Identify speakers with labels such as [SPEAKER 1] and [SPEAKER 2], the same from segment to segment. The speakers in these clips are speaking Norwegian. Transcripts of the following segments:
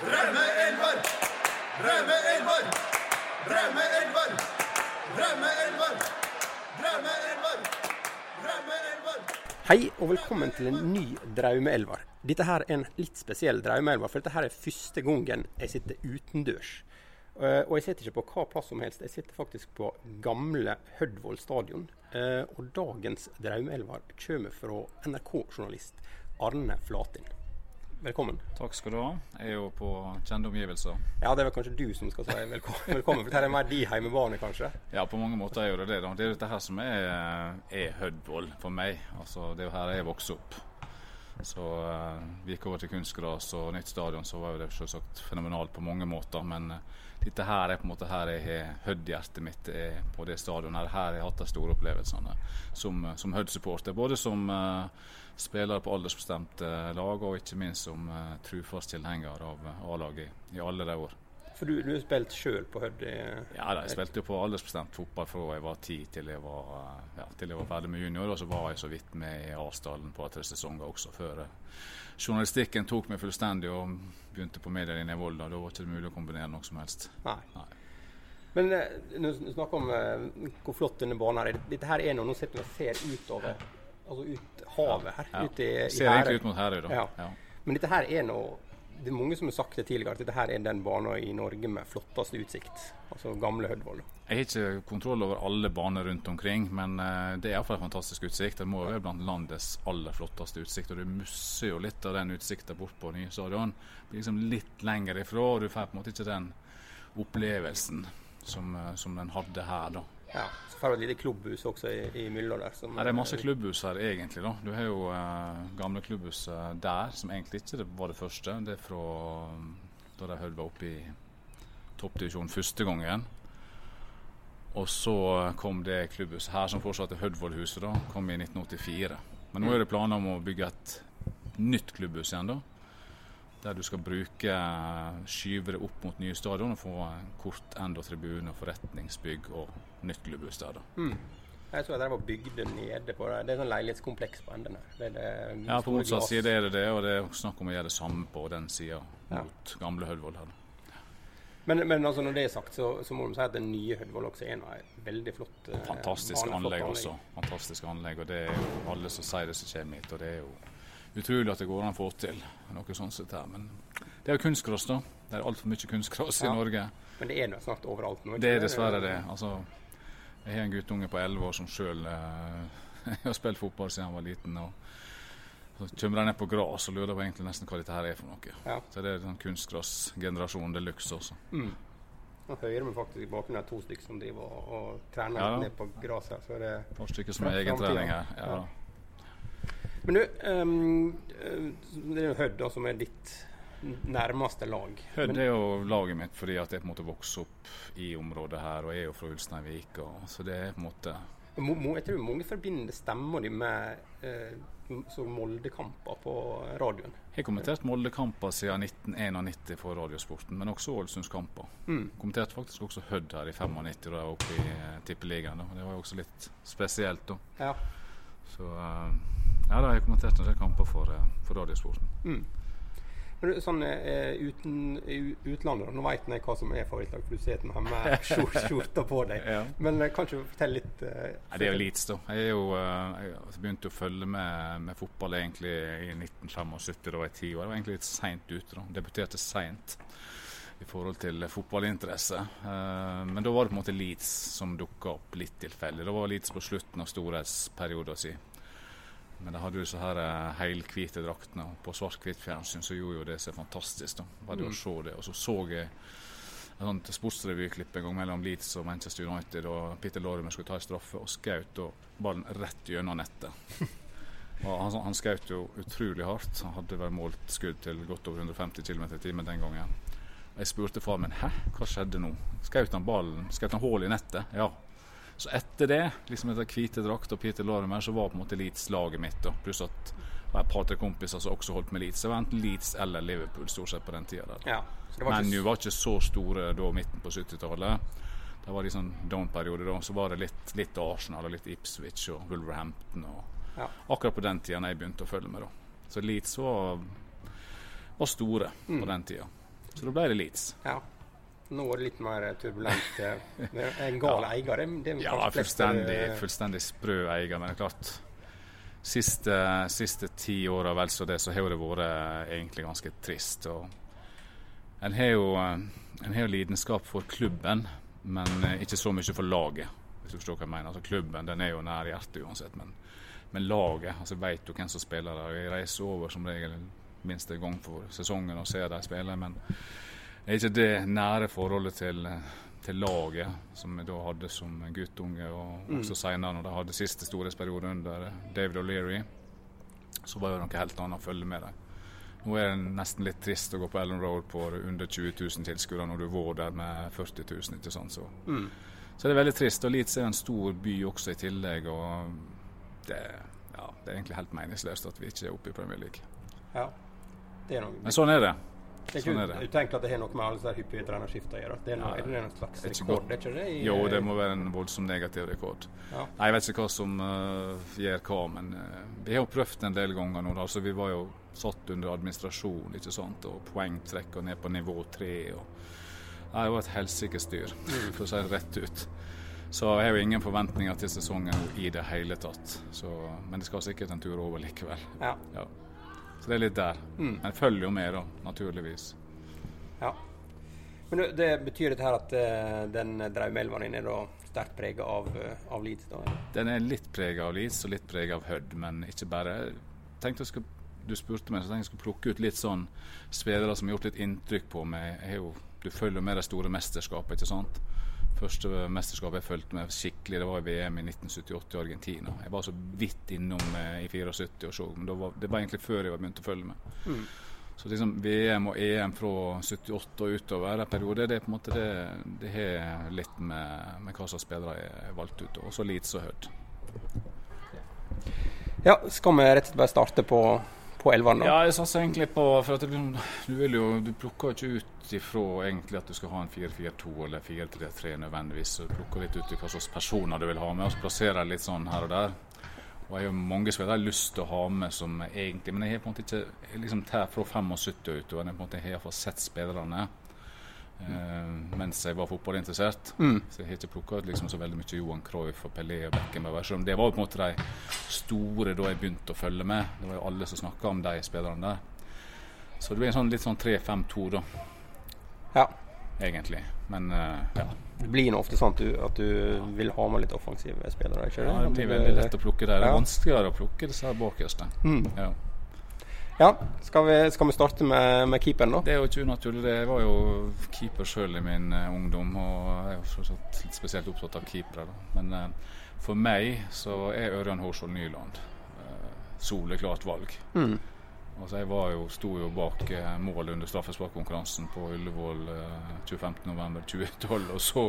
[SPEAKER 1] Raume-Elvar! Raume elver! Raume elver! Raume elver! Raume elver! Raume elver!
[SPEAKER 2] Hei og velkommen til en ny Draumeelvar. Dette her er en litt spesiell Draumeelvar, for dette her er første gangen jeg sitter utendørs. Eh, og jeg sitter ikke på hva plass som helst, jeg sitter faktisk på gamle Hødvoll stadion. Eh, og dagens Draumeelvar kommer fra NRK-journalist Arne Flatin. Velkommen.
[SPEAKER 3] Takk skal du ha. Jeg er jo på kjente omgivelser.
[SPEAKER 2] Ja, det er vel kanskje du som skal si velkommen, velkommen for dette er mer de hjemmebane, kanskje?
[SPEAKER 3] Ja, på mange måter er jo det det. da. Det er jo dette her som er, er Hødvoll for meg. Altså, Det er jo her jeg vokste opp. Så uh, vi gikk over til kunstgras og nytt stadion, så var jo det selvsagt fenomenalt på mange måter. Men uh, dette her er på en måte her jeg har Hødd-hjertet mitt er på det stadionet. Her har jeg hatt de store opplevelsene som, som Hødd-supporter. Både som uh, spiller på aldersbestemte lag, og ikke minst som uh, trufast tilhenger av A-laget i, i, alle de år.
[SPEAKER 2] For du, du har spilt sjøl på Hødd?
[SPEAKER 3] Ja, da, jeg spilte jo på aldersbestemt fotball fra jeg var ti til jeg var, ja, til jeg var ferdig med junior. Og så var jeg så vidt med i Asdalen på tre sesonger også, før journalistikken tok meg fullstendig og begynte på medielinja i Volda. Da var det ikke mulig å kombinere noe som helst.
[SPEAKER 2] Nei. Nei. Men du snakker om hvor flott denne banen er. Dette her er noe nå sitter vi og ser utover altså ut havet her. Ja. Ute i,
[SPEAKER 3] Ser egentlig ut mot Herøy, da.
[SPEAKER 2] Ja. ja. Men dette her er noe det er mange som har sagt det tidligere, at dette her er den banen i Norge med flotteste utsikt. Altså gamle Hødvoll.
[SPEAKER 3] Jeg har ikke kontroll over alle baner rundt omkring, men uh, det er iallfall en fantastisk utsikt. Det må være blant landets aller flotteste utsikt. Og du musser jo litt av den utsikta bort på nye stadion. Liksom litt lenger ifra, og du får på en måte ikke den opplevelsen som, uh, som den hadde her, da.
[SPEAKER 2] Ja, et lite klubbhus også i, i Mylla der.
[SPEAKER 3] Som, ja, det er masse klubbhus her egentlig. da. Du har jo eh, gamle klubbhuset der, som egentlig ikke var det første. Det er fra da de Hødd var oppe i toppdivisjonen første gangen. Og så kom det klubbhuset her, som fortsatt er Hødvollhuset, kom i 1984. Men nå er det planer om å bygge et nytt klubbhus igjen. da der du skal bruke skyve det opp mot nye stadion og få kort enda tribune, forretningsbygg og nytt klubbhus der.
[SPEAKER 2] Mm. Jeg tror at det var bygd nede på det. Det er sånn leilighetskompleks på enden her.
[SPEAKER 3] ja, på motsatt side er det det, og det er snakk om å gjøre det samme på den sida ja. mot gamle Hødvold. her.
[SPEAKER 2] Men, men altså når det er sagt, så, så må du si at den nye Hødvoll også er en veldig flott
[SPEAKER 3] Fantastisk anlegg, anlegg, også. Fantastisk anlegg. Og det er jo alle som sier det som kommer hit. og det er jo utrolig at det går an å få til noe sånt sett her. Men det er jo kunstgras, da. Det er altfor mye kunstgras ja. i Norge.
[SPEAKER 2] Men det er nå snart overalt nå?
[SPEAKER 3] Det er dessverre det. Altså, jeg har en guttunge på elleve år som sjøl eh, har spilt fotball siden han var liten. og så kommer de ned på gress og lurer på egentlig nesten hva dette her er for noe. Ja. Så det er en kunstgrasgenerasjon de luxe også. Mm.
[SPEAKER 2] Nå hører vi faktisk i bakgrunnen to stykker som driver og, og trener ja, ned på gresset.
[SPEAKER 3] Er et stykker som er egentrening her. Ja. ja.
[SPEAKER 2] Men du, um, det er Hødd som er ditt nærmeste lag.
[SPEAKER 3] Hødd er jo laget mitt fordi at jeg på en måte vokste opp i området her, og er jo fra Ulsteinvik. Så det er på en måte
[SPEAKER 2] Jeg tror mange forbinder stemma di med eh, Molde-kamper på radioen.
[SPEAKER 3] Jeg har kommentert Molde-kamper siden 1991 for Radiosporten, men også Ålesundskamper. Mm. Kommenterte faktisk også Hødd her i 95 da jeg var oppe i eh, Tippeligaen. Det var jo også litt spesielt da. Ja. Så uh, ja, da har jeg kommentert en del kamper for, eh, for Radiosporten. Mm.
[SPEAKER 2] Sånn uh, uten, utlandet, nå vet jeg hva som er favorittlaget, for du ser den har med skjorta på deg. ja. Men uh, kan du fortelle litt? Uh,
[SPEAKER 3] ja, det er jo Leeds, da. Jeg, jo, jeg begynte å følge med, med, fotball egentlig i 1975, da var jeg ti år. Jeg var egentlig litt seint ute. da. Debuterte seint i forhold til fotballinteresse. men da var det på en måte Leeds som dukka opp litt tilfeldig. Da var Leeds på slutten av storhetsperioden sin. Men de hadde jo disse her eh, helhvite draktene. På svart-hvitt fjernsyn så gjorde jo det seg fantastisk. da. Bare mm. å se det. Og så så jeg et sånt sportsrevyklipp en gang mellom Leeds og Manchester United. og Peter Lorimer skulle ta en straffe og skjøt ballen rett gjennom nettet. og han, han skjøt jo utrolig hardt. Han hadde vel målt skudd til godt over 150 km i timen den gangen. Jeg spurte far min hæ, hva skjedde nå. Skjøt han ballen? Skjøt han hull i nettet? Ja. Så etter det, liksom etter hvite drakt og Peter Lorimer, så var på en måte Leeds laget mitt. Da. Pluss at det var et par-tre kompiser som også holdt med Leeds. Det var enten Leeds eller Liverpool stort sett på den tida. Ja, Men ikke... var ikke så store da midten på 70-tallet. Det var liksom down-periode da. Så var det litt, litt, Arsenal og litt Ipswich og Wolverhampton. Og ja. Akkurat på den tida jeg begynte å følge med. da. Så Leeds var, var store mm. på den tida. Så da ble det Leeds.
[SPEAKER 2] Ja. Nå er det litt mer turbulent. eh, En gal
[SPEAKER 3] Ja.
[SPEAKER 2] eier, det, er
[SPEAKER 3] Ja, fullstendig,
[SPEAKER 2] eh,
[SPEAKER 3] fullstendig sprø eier, men det er klart Siste, siste ti åra vel så det, så har det vært egentlig ganske trist. og En har jo, eh, en har jo lidenskap for klubben, men eh, ikke så mye for laget. Hvis du forstår hva jeg mener. Altså Klubben den er jo nær hjertet uansett, men, men laget altså vet du hvem som spiller der. Jeg reiser over som regel minst en gang for sesongen og ser dem spille, men det er ikke det nære forholdet til, til laget som vi da hadde som guttunge, og også senere når de hadde siste storhetsperiode under David O'Leary, så var det noe helt annet å følge med dem. Nå er det nesten litt trist å gå på Ellen Road på under 20 000 tilskuere når du var der med 40 000. ikke sant? Så,
[SPEAKER 2] Mm.
[SPEAKER 3] så det er veldig trist. Og Leeds er en stor by også i tillegg. og det, ja, det er egentlig helt meningsløst at vi ikke er oppe i Premier League.
[SPEAKER 2] Ja. Det er noe,
[SPEAKER 3] Men sånn er det.
[SPEAKER 2] det er
[SPEAKER 3] sånn
[SPEAKER 2] ikke
[SPEAKER 3] er
[SPEAKER 2] utenkelig at det har noe med alle disse hyppige trenerskiftene å gjøre. Det er, noe,
[SPEAKER 3] Ja,
[SPEAKER 2] er det en slags
[SPEAKER 3] det
[SPEAKER 2] rekord,
[SPEAKER 3] Det
[SPEAKER 2] er ikke det? i-
[SPEAKER 3] Jo, det må være en voldsomt negativ rekord.
[SPEAKER 2] Ja.
[SPEAKER 3] Jeg vet ikke hva som uh, gjør hva, men uh, vi har jo prøvd en del ganger nå. da. Altså, vi var jo satt under administrasjon ikke sant? og poengtrekk og ned på nivå tre. Og... Det var et helsikes styr, for å si det rett ut. Så jeg har jo ingen forventninger til sesongen i det hele tatt. Så, men det skal sikkert en tur over likevel.
[SPEAKER 2] Ja.
[SPEAKER 3] Ja. Så det er litt der.
[SPEAKER 2] Mm.
[SPEAKER 3] Men jeg følger jo med, da, naturligvis.
[SPEAKER 2] ja. Men det- det betyr dette her at uh, den draumelva din er da sterkt prega av, uh, av Leeds? da?
[SPEAKER 3] Den er litt prega av Leeds og litt prega av Hødd, men ikke bare. Jeg tenkte jeg skulle, Du spurte meg, så tenkte jeg skulle plukke ut litt sånn spillere som har gjort litt inntrykk på meg. Jeg er jo, du følger jo med de store mesterskapene, ikke sant? Første mesterskapet jeg fulgte med skikkelig, det var i VM i 1978 i Argentina. Jeg var så vidt innom eh, i 74 og så, men det var, det var egentlig før jeg var begynt å følge med.
[SPEAKER 2] Mm.
[SPEAKER 3] Så liksom VM og EM fra 78 og utover en periode, det er på en måte det, det har litt med, med hva slags spillere jeg valgte valgt ut. Og så lite så høyt.
[SPEAKER 2] Ja, skal vi rett og slett bare starte på, på elveren, nå?
[SPEAKER 3] Ja, jeg satser egentlig på For at det, du, vil jo, du plukker jo ikke ut ifra egentlig at du skal ha en 4-4-2 eller 4-3-3 nødvendigvis. Så du plukker litt ut hva slags personer du vil ha med, og så plasserer litt sånn her og der. Og jeg har mange spillere jeg har lyst til å ha med som egentlig Men jeg har på en måte ikke liksom tar fra 75 og utover. Jeg på en måte har iallfall sett spillerne eh, mens jeg var fotballinteressert.
[SPEAKER 2] Mm.
[SPEAKER 3] Så jeg har ikke plukka ut liksom så veldig mye Johan Cruyff og Pelé og Beckenbauer. Selv om det var jo på en måte de store da jeg begynte å følge med. Det var jo alle som snakka om de spillerne der. Så det blir en sånn, litt sånn 3-5-2, da,
[SPEAKER 2] Ja.
[SPEAKER 3] egentlig. Men eh, ja.
[SPEAKER 2] Det blir nå ofte sånn at du, at du vil ha med litt offensive spillere? ikke
[SPEAKER 3] ja. Det blir veldig lett å plukke der. Det er vanskeligere å plukke disse bakerste.
[SPEAKER 2] Mm.
[SPEAKER 3] Ja.
[SPEAKER 2] Ja, skal vi, skal vi starte med, med keeperen, da?
[SPEAKER 3] Det er jo ikke unaturlig. det. Jeg var jo keeper sjøl i min uh, ungdom, og jeg er jo litt spesielt opptatt av keepere. da. Men uh, for meg så er Ørjan Hårsvold Nyland uh, soleklart valg.
[SPEAKER 2] Mm.
[SPEAKER 3] Altså jeg var jo, sto jo bak eh, målet under straffesparkkonkurransen på Ullevål eh, 25.11.2012 og så,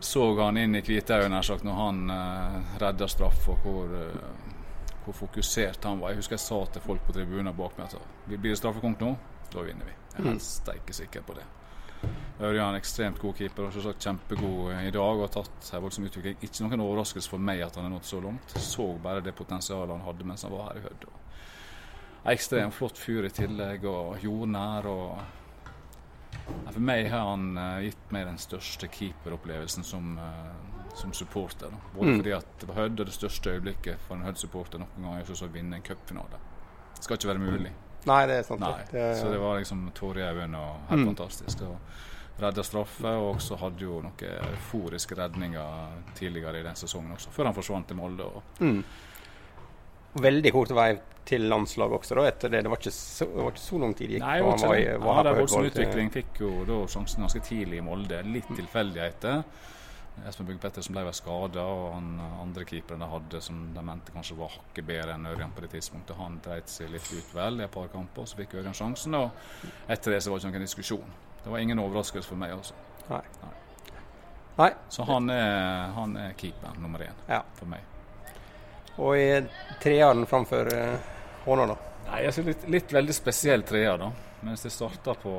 [SPEAKER 3] så han inn i hvitøyet nær sagt når han eh, redda straff, og hvor, eh, hvor fokusert han var. Jeg husker jeg sa til folk på tribunen bak meg at blir det straffekonk nå, da vinner vi. Jeg er helt steike sikker på det. Ørjan en ekstremt god keeper og selvsagt kjempegod i dag og har tatt en voldsom utvikling. Ikke noen overraskelse for meg at han har nådd så langt. Så bare det potensialet han hadde mens han var her i Hødd. Ekstremt flott fyr i tillegg, og jordnær. og For meg har han eh, gitt meg den største keeperopplevelsen som, eh, som supporter. Da. Både
[SPEAKER 2] Mm.
[SPEAKER 3] fordi at det var Hødd det største øyeblikket for en Hødd-supporter noen gang er å vinne en cupfinale. Det skal ikke være mulig.
[SPEAKER 2] Nei, det er sant.
[SPEAKER 3] Nei,
[SPEAKER 2] det.
[SPEAKER 3] Så det var liksom tårer i øynene og helt
[SPEAKER 2] Mm.
[SPEAKER 3] fantastisk. Og redda straffe, og også hadde jo noen euforiske redninger tidligere i den sesongen også, før han forsvant til Molde. Og
[SPEAKER 2] Mm. Veldig kort vei til landslag også, da, etter det. Det var ikke så, det var ikke så lang tid det gikk.
[SPEAKER 3] Nei,
[SPEAKER 2] fra
[SPEAKER 3] var ikke
[SPEAKER 2] var
[SPEAKER 3] det.
[SPEAKER 2] var
[SPEAKER 3] voldsom utvikling, fikk jo da sjansen ganske tidlig i Molde. Litt tilfeldigheter. Espen Bugge Pettersen ble vel skada, og han andre keeperen de hadde, som de mente kanskje var hakket bedre enn Ørjan på det tidspunktet, han dreit seg litt ut vel i et par kamper. Så fikk Ørjan sjansen, og etter det så var det ikke noen diskusjon. Det var ingen overraskelse for meg også.
[SPEAKER 2] Nei. Nei.
[SPEAKER 3] Så han er, han er keeper nummer én
[SPEAKER 2] Ja.
[SPEAKER 3] for meg.
[SPEAKER 2] Og i treeren framfor uh, hånda, da.
[SPEAKER 3] Nei, jeg synes litt, litt veldig spesiell treer, da. Mens jeg starta på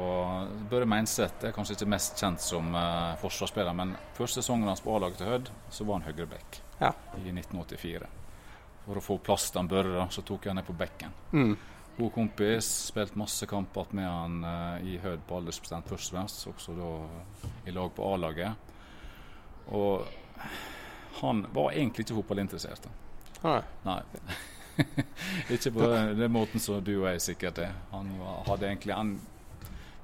[SPEAKER 3] Børre Meinseth er kanskje ikke mest kjent som uh, forsvarsspiller, men første sesongen hans på A-laget til Hødd, så var han høyreback
[SPEAKER 2] Ja.
[SPEAKER 3] i 1984. For å få plass til han Børre, så tok jeg han ned på bekken.
[SPEAKER 2] Mm.
[SPEAKER 3] God kompis. Spilt masse kamper med han uh, i Hødd på aldersbestemt først og fremst, også da i lag på A-laget. Og han var egentlig ikke fotballinteressert.
[SPEAKER 2] Nei.
[SPEAKER 3] Nei. ikke på den måten som du og jeg sikkert er. Han hadde egentlig Han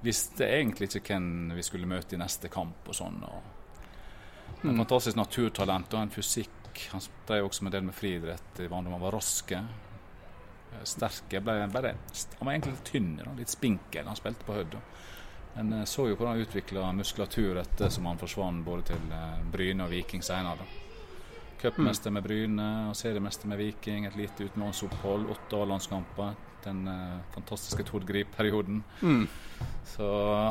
[SPEAKER 3] visste egentlig ikke hvem vi skulle møte i neste kamp og sånn. Og en fantastisk naturtalent og en fysikk. Han drev også med en del med friidrett. Han var raske. eh, Sterke. Ble, bare, han var egentlig litt tynn, da, litt spinkel. Han spilte på Hødd. Men eh, så jo hvordan han utvikla muskulatur etter som han forsvant både til eh, Bryne og Viking senere. Cupmester med Bryne og seriemester med Viking. Et lite utenlandsopphold, åtte A-landskamper. Den eh, fantastiske Tord Grip-perioden.
[SPEAKER 2] Mm.
[SPEAKER 3] Så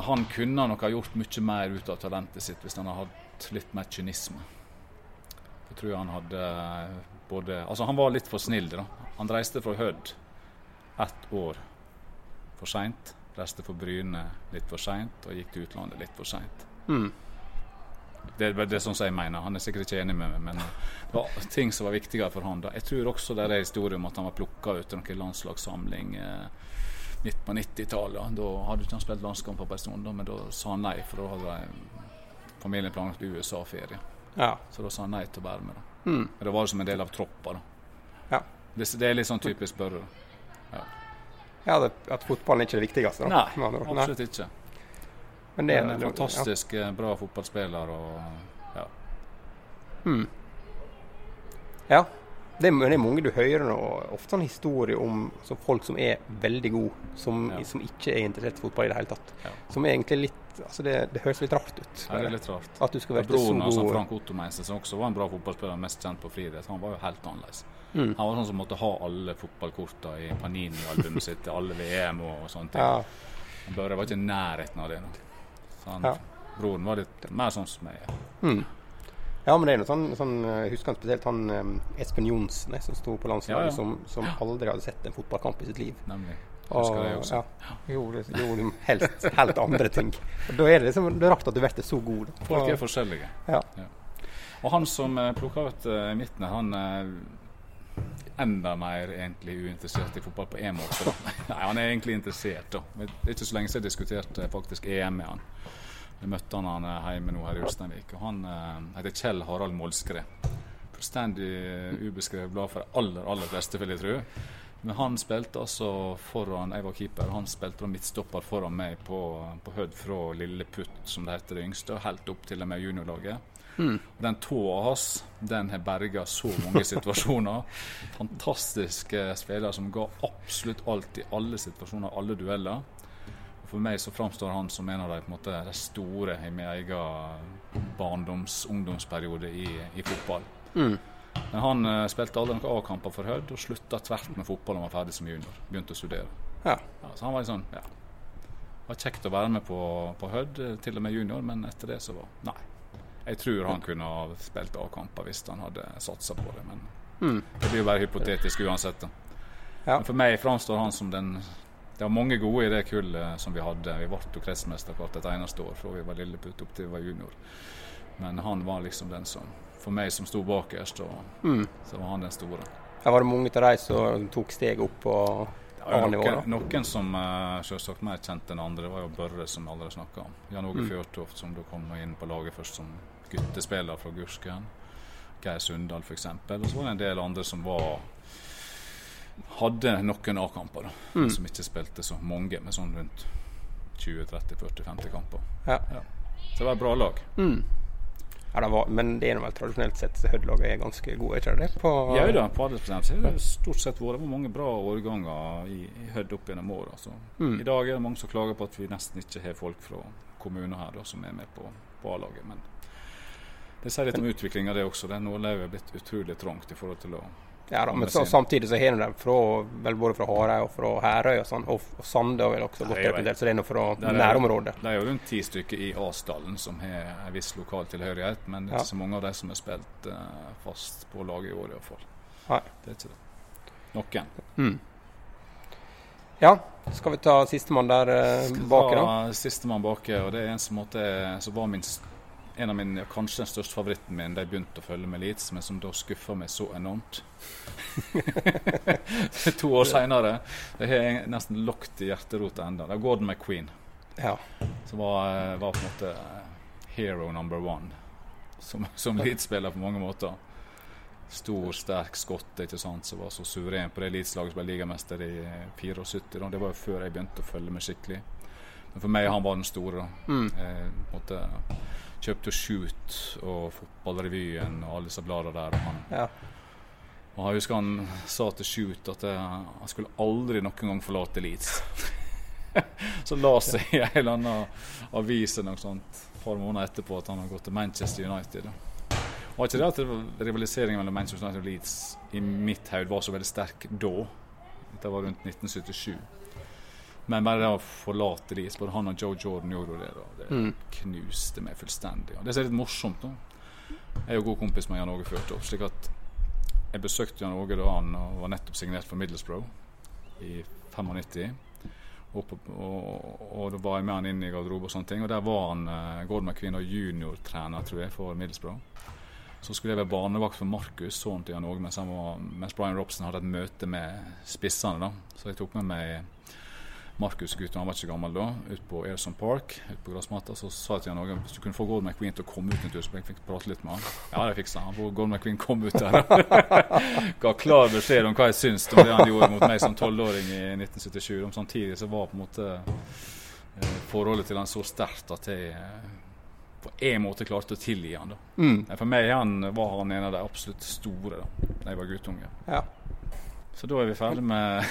[SPEAKER 3] han kunne nok ha gjort mye mer ut av talentet sitt hvis han hadde hatt litt mer kynisme. Jeg tror han hadde eh, både Altså, han var litt for snill, da. Han reiste fra Hødd ett år for seint. Reiste for Bryne litt for seint, og gikk til utlandet litt for seint.
[SPEAKER 2] Mm.
[SPEAKER 3] Det er det er sånn som jeg mener. Han er sikkert ikke enig med meg, men det var ting som var viktigere for han da. Jeg tror også det er historie om at han var plukka ut til noen landslagssamling eh, midt på 90-tallet. Da hadde ikke han spilt landskamp på en stund, da, men da sa han nei, for da hadde de, familien planlagt USA-ferie.
[SPEAKER 2] Ja.
[SPEAKER 3] Så da sa han nei til å være med. da.
[SPEAKER 2] Mm.
[SPEAKER 3] Men det var som en del av troppa. da.
[SPEAKER 2] Ja.
[SPEAKER 3] Det, det er litt sånn typisk Børre. Ja.
[SPEAKER 2] ja det, at fotballen er ikke det viktigste. Da.
[SPEAKER 3] Nei. absolutt ikke.
[SPEAKER 2] Men det,
[SPEAKER 3] er en
[SPEAKER 2] det-
[SPEAKER 3] fantastisk ja. bra fotballspiller og ja.
[SPEAKER 2] Ja. Mm. ja. Det er, det er mange du hører nå, ofte en historie om så folk som er veldig gode, som,
[SPEAKER 3] Ja.
[SPEAKER 2] som ikke er interessert i fotball i det hele tatt. Som er egentlig litt altså det, det høres litt rart ut.
[SPEAKER 3] Ja, det er litt rart.
[SPEAKER 2] At du skal være så
[SPEAKER 3] Broren hans,
[SPEAKER 2] god
[SPEAKER 3] Frank Otto Meinse, som også var en bra fotballspiller, mest kjent på friidrett, han var jo helt annerledes.
[SPEAKER 2] Mm.
[SPEAKER 3] Han var sånn som måtte ha alle fotballkortene i Panini-albumet sitt til alle VM og sånne ting.
[SPEAKER 2] Ja.
[SPEAKER 3] Han bare var ikke i nærheten av det. Da. Så han. Broren var litt mer sånn som meg.
[SPEAKER 2] Mm. ja, men det er noe sånn, sånn Jeg husker han spesielt han um, Espen Johnsen eh, som sto på landslaget,
[SPEAKER 3] Ja, ja.
[SPEAKER 2] Som, som aldri hadde sett en fotballkamp i sitt liv.
[SPEAKER 3] Nemlig. Husker det også.
[SPEAKER 2] ja, gjorde, gjorde helst helt andre ting. Og da er det, liksom, det er rart at du blir så god.
[SPEAKER 3] Folk er forskjellige.
[SPEAKER 2] Ja.
[SPEAKER 3] Og han som uh, plukka ut uh, i midten, han er enda mer egentlig uinteressert i fotball på én måte. Da. Nei, han er egentlig interessert, da. Men Det er ikke så lenge siden jeg diskuterte faktisk EM med han. Jeg møtte han, han hjemme nå her i Ulsteinvik. og Han uh, heter Kjell Harald Målskred. Fullstendig ubeskrevet blad for de aller, aller fleste, vil jeg tro. Men han spilte altså foran Jeg var keeper. Han spilte midtstopper foran meg på, på Hødd fra Lilleputt, som det heter det yngste, og helt opp til og med juniorlaget.
[SPEAKER 2] Mm.
[SPEAKER 3] Den tåa hans den har berga så mange situasjoner. Fantastisk spiller som ga absolutt alt i alle situasjoner, alle dueller. For meg så framstår han som en av de, på en måte, de store i min egen barndoms-ungdomsperiode i, i fotball.
[SPEAKER 2] Mm.
[SPEAKER 3] Men han uh, spilte aldri noen A-kamper for Hødd, og slutta tvert med fotball da han var ferdig som junior. Begynte å studere.
[SPEAKER 2] Ja.
[SPEAKER 3] Ja, så han var litt sånn, ja. Det var kjekt å være med på, på Hødd, eh, til og med junior, men etter det så var Nei. Jeg tror han kunne ha spilt A-kamper hvis han hadde satsa på det, men
[SPEAKER 2] Mm.
[SPEAKER 3] det blir jo bare hypotetisk uansett.
[SPEAKER 2] Ja.
[SPEAKER 3] For meg framstår han som den Det var mange gode i det kullet som vi hadde. Vi ble jo kretsmester hvert et eneste år fra vi var lilleputt opp til vi var junior. Men han var liksom den som For meg som sto bakerst, og
[SPEAKER 2] Mm.
[SPEAKER 3] så var han den store.
[SPEAKER 2] Ja, var det mange av de som tok steg opp på A-nivå?
[SPEAKER 3] noen, noen som uh, selvsagt mer kjent enn andre, var jo Børre, som vi allerede snakka om. Jan Åge
[SPEAKER 2] Mm.
[SPEAKER 3] Fjørtoft, som da kom inn på laget først som guttespiller fra Gursken. Geir Sundal, f.eks. Og så var det en del andre som var hadde noen A-kamper.
[SPEAKER 2] Mm.
[SPEAKER 3] Som ikke spilte så mange, men sånn rundt 20-30-40-50 kamper.
[SPEAKER 2] Ja.
[SPEAKER 3] Så det var et bra lag.
[SPEAKER 2] Mm. Ja, det var, men det er vel tradisjonelt sett Hødd-laget er ganske gode, ikke det? På,
[SPEAKER 3] Ja da, på aldersbestemt har det stort sett vært mange bra årganger i, i Hødd opp gjennom åra. Så
[SPEAKER 2] Mm.
[SPEAKER 3] I dag er det mange som klager på at vi nesten ikke har folk fra kommuner her da, som er med på, på A-laget. Men det sier litt om utviklinga, det også. Det er blitt utrolig trangt i forhold til å
[SPEAKER 2] Ja da, men så, samtidig så har de fra, vel både fra Hareid og fra Herøy og sånn, og, og Sande har vel også gått representert, så det er noe fra
[SPEAKER 3] Der
[SPEAKER 2] nærområdet.
[SPEAKER 3] Det er jo rundt ti stykker i Asdalen som har en viss lokal tilhørighet, men det er
[SPEAKER 2] Ja.
[SPEAKER 3] ikke så mange av de som har spilt uh, fast på laget i år iallfall.
[SPEAKER 2] Nei.
[SPEAKER 3] Det er ikke det. Noen.
[SPEAKER 2] Mm. Ja, skal vi ta sistemann der eh, bak?
[SPEAKER 3] Ja, Sistemann bak, og det er en som, måtte, som var min en av mine, kanskje den største favoritten min jeg begynte å følge med Leeds, men som da skuffa meg så enormt. to år seinere. Det har jeg nesten lukket i hjerterota ennå. Det er Gordon McQueen.
[SPEAKER 2] Ja.
[SPEAKER 3] Som var, eh, var, på en måte hero number one som, som Leeds-spiller på mange måter. Stor, sterk skotte ikke sant, som var så suveren på det Leeds-laget som ble ligamester i 74. Det var jo før jeg begynte å følge med skikkelig. Men for meg han var den store. da.
[SPEAKER 2] Mm.
[SPEAKER 3] Eh, på kjøpte Shoot og Fotballrevyen og alle disse bladene der. Og han,
[SPEAKER 2] ja.
[SPEAKER 3] og jeg husker han sa til Shoot at jeg, han skulle aldri noen gang forlate Leeds. så la seg i en eller annen avis eller noe sånt et par måneder etterpå at han har gått til Manchester United. Var ikke det at rivaliseringen mellom Manchester United og Leeds i mitt hode var så veldig sterk da? Det var rundt 1977. Men bare det å forlate de, både han og Joe Jordan gjorde det. Da. Det
[SPEAKER 2] Mm.
[SPEAKER 3] knuste meg fullstendig. Og det som er litt morsomt, da Jeg er jo god kompis med Jan Åge Førtoft. Slik at jeg besøkte Jan Åge da han var nettopp signert for Middlesbrough i 95. Og, og, og da var jeg med han inn i garderobe og sånne ting. Og der var han uh, Gordon McQueen og juniortrener, tror jeg, for Middlesbrough. Så skulle jeg være barnevakt for Markus, sønnen til Jan Åge, mens, mens Brian Robson hadde et møte med spissene. da. Så jeg tok med meg Markus, gutten, han var ikke gammel da, ut på Airson Park, ut på gressmatta. Så sa jeg til han Åge hvis du kunne få Gordon McQueen til å komme ut en tur, så jeg fikk prate litt med han. Ja, det fiksa han. Gordon McQueen kom ut der. Ga klar beskjed om hva jeg syns om det han gjorde mot meg som tolvåring i 1977. Samtidig så var på en måte eh, forholdet til han så sterkt at jeg eh, på en måte klarte å tilgi han da.
[SPEAKER 2] Mm.
[SPEAKER 3] For meg han, var han en av de absolutt store da jeg var guttunge.
[SPEAKER 2] ja.
[SPEAKER 3] Så da er vi ferdig med